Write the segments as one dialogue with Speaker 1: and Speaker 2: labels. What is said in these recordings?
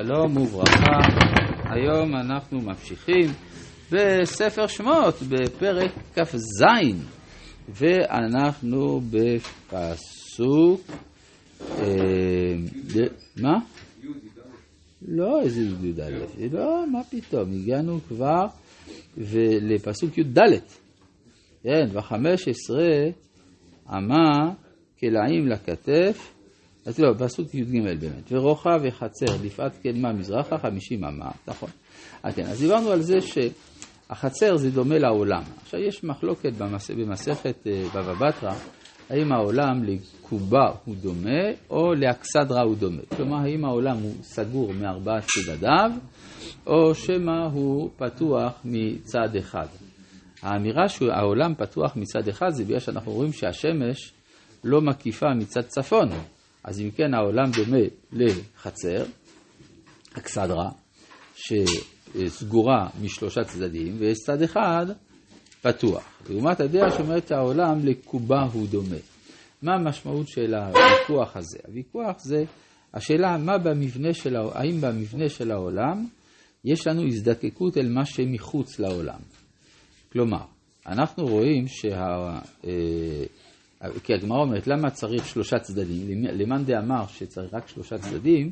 Speaker 1: שלום וברכה, היום אנחנו ממשיכים בספר שמות בפרק כ"ז ואנחנו בפסוק, אה, מה? לא איזה י"ד, לא, מה פתאום, הגענו כבר לפסוק י"ד, כן, וחמש עשרה אמה כלאים לכתף אז לא, פסוק י"ג באמת. ורוחב וחצר לפעת קדמה מזרחה חמישים אמה, נכון. אז כן, אז דיברנו על זה שהחצר זה דומה לעולם. עכשיו יש מחלוקת במס... במסכת אה, בבא בתרא, האם העולם לקובה הוא דומה או לאכסדרה הוא דומה. כלומר, האם העולם הוא סגור מארבעת צדדיו או שמא הוא פתוח מצד אחד. האמירה שהעולם פתוח מצד אחד זה בגלל שאנחנו רואים שהשמש לא מקיפה מצד צפון. אז אם כן העולם דומה לחצר, אכסדרה, שסגורה משלושה צדדים, ויש צד אחד פתוח. לעומת הדעה שאומרת שהעולם לקובה הוא דומה. מה המשמעות של הוויכוח הזה? הוויכוח זה השאלה מה במבנה של, האם במבנה של העולם יש לנו הזדקקות אל מה שמחוץ לעולם. כלומר, אנחנו רואים שה... כי הגמרא אומרת, למה צריך שלושה צדדים? למאן דאמר שצריך רק שלושה צדדים,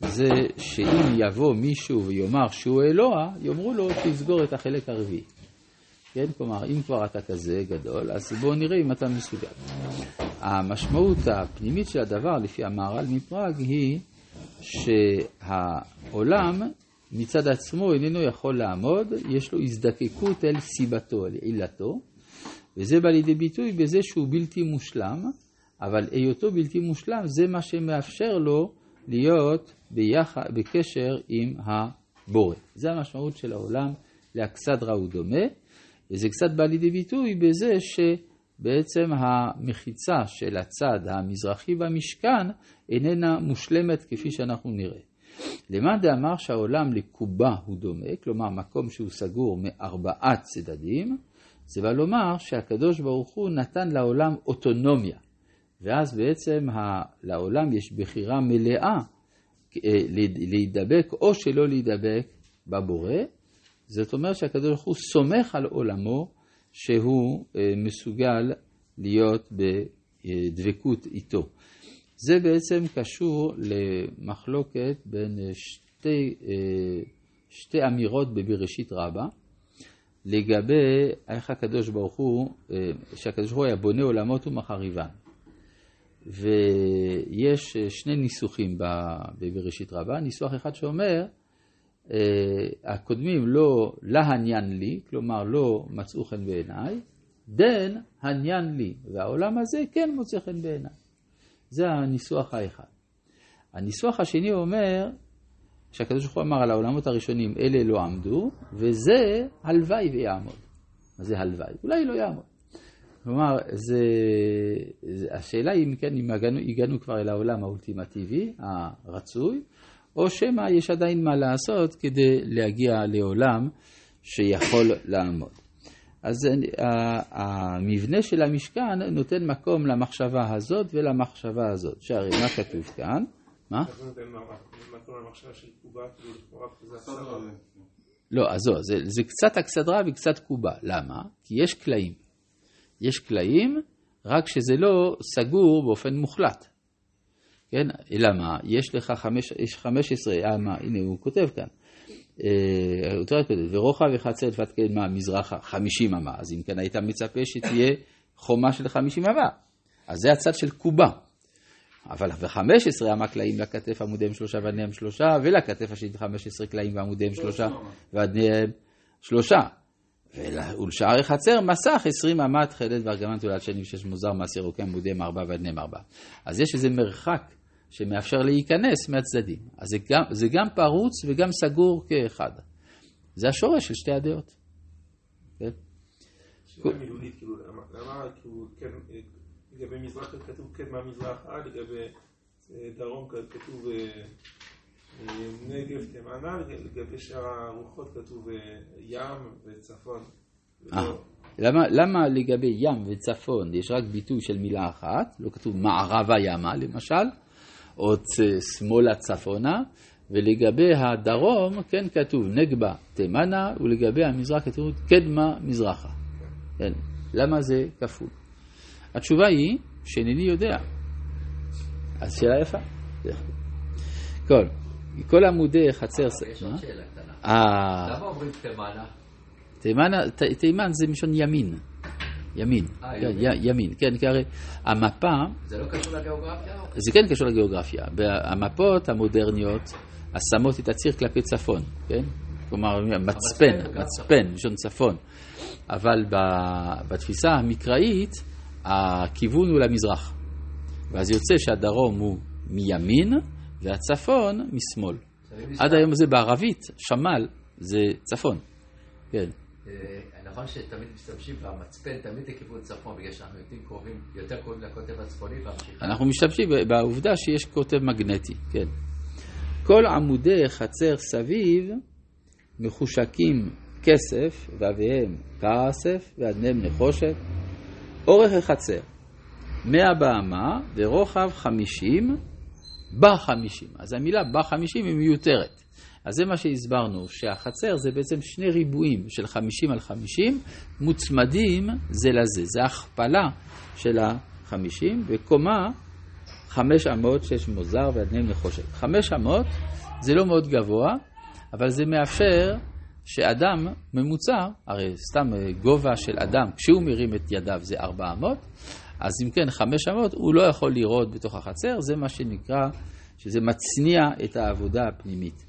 Speaker 1: זה שאם יבוא מישהו ויאמר שהוא אלוה, יאמרו לו שיסגור את החלק הרביעי. כן, כלומר, אם כבר אתה כזה גדול, אז בואו נראה אם אתה מסוגל. המשמעות הפנימית של הדבר, לפי המהר"ל מפראג, היא שהעולם מצד עצמו איננו יכול לעמוד, יש לו הזדקקות אל סיבתו, אל עילתו, וזה בא לידי ביטוי בזה שהוא בלתי מושלם, אבל היותו בלתי מושלם זה מה שמאפשר לו להיות ביח... בקשר עם הבורא. זה המשמעות של העולם לאכסדרה הוא דומה, וזה קצת בא לידי ביטוי בזה שבעצם המחיצה של הצד המזרחי במשכן איננה מושלמת כפי שאנחנו נראה. למאן דאמר שהעולם לקובה הוא דומה, כלומר מקום שהוא סגור מארבעה צדדים, זה בא לומר שהקדוש ברוך הוא נתן לעולם אוטונומיה, ואז בעצם ה... לעולם יש בחירה מלאה אה, להידבק או שלא להידבק בבורא. זאת אומרת שהקדוש ברוך הוא סומך על עולמו שהוא אה, מסוגל להיות בדבקות איתו. זה בעצם קשור למחלוקת בין שתי, אה, שתי אמירות בבראשית רבה. לגבי איך הקדוש ברוך הוא, אה, שהקדוש ברוך הוא היה בונה עולמות ומחריבן. ויש אה, שני ניסוחים בבראשית רבה, ניסוח אחד שאומר, אה, הקודמים לא להניין לי, כלומר לא מצאו חן בעיניי, דן הניין לי, והעולם הזה כן מוצא חן בעיניי. זה הניסוח האחד. הניסוח השני אומר, שהקדוש ברוך הוא אמר על העולמות הראשונים, אלה לא עמדו, וזה הלוואי ויעמוד. מה זה הלוואי? אולי לא יעמוד. כלומר, זה, זה, השאלה היא אם כן, אם הגענו, הגענו כבר אל העולם האולטימטיבי, הרצוי, או שמא יש עדיין מה לעשות כדי להגיע לעולם שיכול לעמוד. אז המבנה של המשכן נותן מקום למחשבה הזאת ולמחשבה הזאת. שהרי מה כתוב כאן? מה? לא, אז זהו, זה, זה קצת אכסדרה וקצת קובה. למה? כי יש קלעים. יש קלעים, רק שזה לא סגור באופן מוחלט. כן? אלא מה? יש לך חמש, יש 15, אה, מה? הנה הוא כותב כאן. אה, הוא כותב, ורוחב וחצר לפת קדמה מזרחה 50 אמה. אז אם כן היית מצפה שתהיה חומה של 50 אמה. אז זה הצד של קובה. אבל ב-15 אמה קלעים לכתף עמודיהם שלושה ועדניהם שלושה, ולכתף השנית 15 קלעים ועמודיהם שלושה ועדניהם שלושה. ולשער החצר מסך 20 אמה תכלת וארגמנט תולד שנים שש מוזר מעשר רוקם עמודיהם ארבע ועדניהם ארבע. אז יש איזה מרחק שמאפשר להיכנס מהצדדים. אז זה גם, זה גם פרוץ וגם סגור כאחד. זה השורש של שתי הדעות.
Speaker 2: כן? שאלה מילולית, כאילו, למה, כאילו, כן... לגבי מזרח כתוב קדמה מזרחה, לגבי אה, דרום כתוב אה, אה, נגב תימנה, לגבי שאר הרוחות כתוב ים וצפון.
Speaker 1: למה, למה לגבי ים וצפון יש רק ביטוי של מילה אחת, לא כתוב מערבה ימה למשל, או שמאלה צפונה, ולגבי הדרום, כן כתוב נגבה תימנה, ולגבי המזרח כתוב קדמה מזרחה. כן, למה זה כפול? התשובה היא שאינני יודע. אז שאלה יפה. כל, כל עמודי חצר...
Speaker 3: יש עוד שאלה קטנה.
Speaker 1: אה,
Speaker 3: למה אומרים תימנה?
Speaker 1: תימן, ת- תימן זה מלשון ימין. ימין,
Speaker 3: אה,
Speaker 1: כן,
Speaker 3: ימין.
Speaker 1: כן, כי הרי המפה,
Speaker 3: זה לא קשור לגיאוגרפיה?
Speaker 1: זה כן קשור לגיאוגרפיה. המפות המודרניות, אז שמות את הציר כלפי צפון, כן? כלומר, מצפן,
Speaker 3: מצפן,
Speaker 1: מלשון צפון. אבל בתפיסה המקראית, הכיוון הוא למזרח. ואז יוצא שהדרום הוא מימין, והצפון משמאל. עד היום זה בערבית, שמל זה צפון. כן.
Speaker 3: אה, נכון שתמיד משתמשים במצפן תמיד לכיוון צפון, בגלל שאנחנו יודעים קרובים, יותר קרובים לקוטב הצפוני והמשיכה.
Speaker 1: אנחנו משתמשים בעובדה שיש קוטב מגנטי, כן. כל עמודי חצר סביב מחושקים כסף, ואביהם כסף, ואדניהם נחושת. אורך החצר, מאה באמה ורוחב חמישים, בחמישים. אז המילה בחמישים היא מיותרת. אז זה מה שהסברנו, שהחצר זה בעצם שני ריבועים של חמישים על חמישים, מוצמדים זה לזה. זה הכפלה של החמישים, וקומה חמש אמות, שש מוזר ואדניהם נחושת. חמש אמות זה לא מאוד גבוה, אבל זה מאפשר שאדם ממוצע, הרי סתם אה, גובה של אדם, כשהוא מרים את ידיו זה ארבע אמות, אז אם כן חמש אמות הוא לא יכול לראות בתוך החצר, זה מה שנקרא, שזה מצניע את העבודה הפנימית.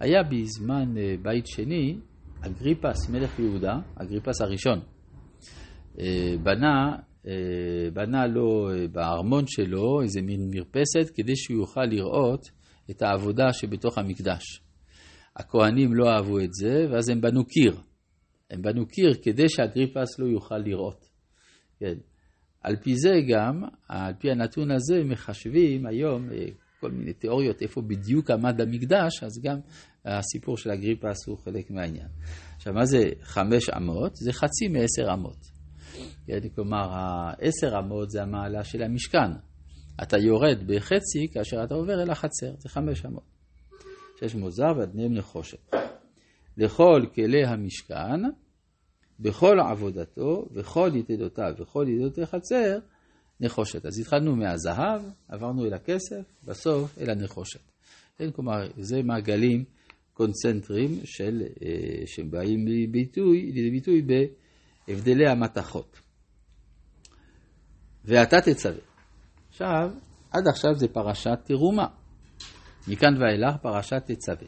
Speaker 1: היה בזמן אה, בית שני, אגריפס מלך יהודה, אגריפס הראשון, אה, בנה, בנה לו בארמון שלו איזה מין מרפסת כדי שהוא יוכל לראות את העבודה שבתוך המקדש. הכהנים לא אהבו את זה, ואז הם בנו קיר. הם בנו קיר כדי שאגריפס לא יוכל לראות. כן. על פי זה גם, על פי הנתון הזה, מחשבים היום אה, כל מיני תיאוריות איפה בדיוק עמד המקדש, אז גם הסיפור של אגריפס הוא חלק מהעניין. עכשיו, מה זה חמש אמות? זה חצי מעשר אמות. כן, כלומר, העשר אמות זה המעלה של המשכן. אתה יורד בחצי כאשר אתה עובר אל החצר, זה חמש אמות. שש מוזר ואדניהם נחושת. לכל כלי המשכן, בכל עבודתו, וכל יתדותיו, וכל יתדותי חצר, נחושת. אז התחלנו מהזהב, עברנו אל הכסף, בסוף אל הנחושת. כן, כלומר, זה מעגלים קונצנטריים של, אה, שבאים לידי ביטוי, לידי ביטוי בהבדלי המתכות. ואתה תצווה. עכשיו, עד עכשיו זה פרשת תרומה. מכאן ואילך פרשת תצווה.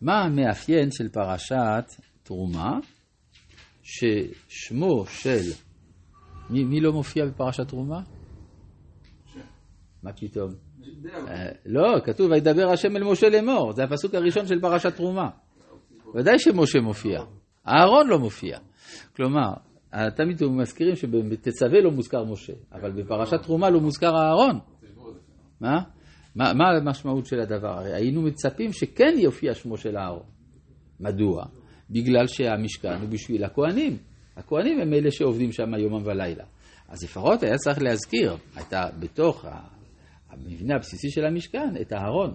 Speaker 1: מה המאפיין של פרשת תרומה? ששמו של... מי, מי לא מופיע בפרשת תרומה? מה פתאום? אה, לא, כתוב וידבר השם אל משה לאמור, זה הפסוק הראשון של פרשת תרומה. ודאי שמשה מופיע, אהרון לא מופיע. כלומר, תמיד מזכירים שבתצווה לא מוזכר משה, אבל בפרשת תרומה לא מוזכר אהרון. מה? מה, מה המשמעות של הדבר? הרי היינו מצפים שכן יופיע שמו של אהרון. מדוע? בגלל שהמשכן הוא בשביל הכוהנים. הכוהנים הם אלה שעובדים שם יומם ולילה. אז לפחות היה צריך להזכיר, הייתה בתוך המבנה הבסיסי של המשכן, את אהרון.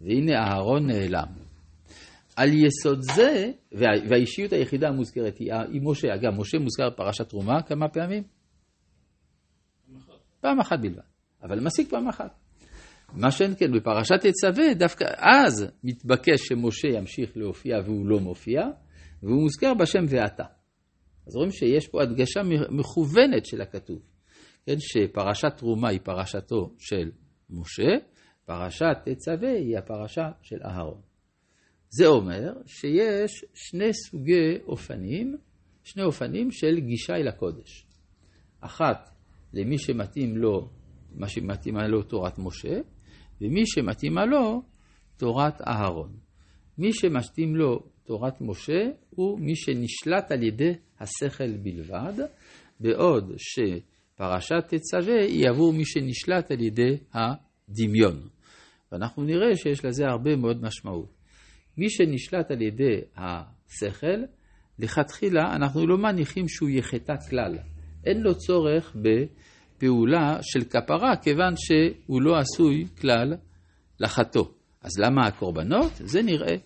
Speaker 1: והנה אהרון נעלם. על יסוד זה, וה, והאישיות היחידה המוזכרת היא, היא משה. אגב, משה מוזכר בפרשת תרומה כמה פעמים? פעם אחת בלבד, אבל משיג פעם אחת. מה שאין כן, בפרשת תצווה, דווקא אז מתבקש שמשה ימשיך להופיע והוא לא מופיע, והוא מוזכר בשם ואתה. אז רואים שיש פה הדגשה מכוונת של הכתוב. כן, שפרשת תרומה היא פרשתו של משה, פרשת תצווה היא הפרשה של אהרון. זה אומר שיש שני סוגי אופנים, שני אופנים של גישה אל הקודש. אחת למי שמתאים לו, מה שמתאימה לו תורת משה, ומי שמתאימה לו תורת אהרון. מי שמתאים לו תורת משה הוא מי שנשלט על ידי השכל בלבד, בעוד שפרשת תצווה היא עבור מי שנשלט על ידי הדמיון. ואנחנו נראה שיש לזה הרבה מאוד משמעות. מי שנשלט על ידי השכל, לכתחילה אנחנו לא מניחים שהוא יחטא כלל. אין לו צורך בפעולה של כפרה, כיוון שהוא לא עשוי כלל לחטוא. אז למה הקורבנות? זה נראה.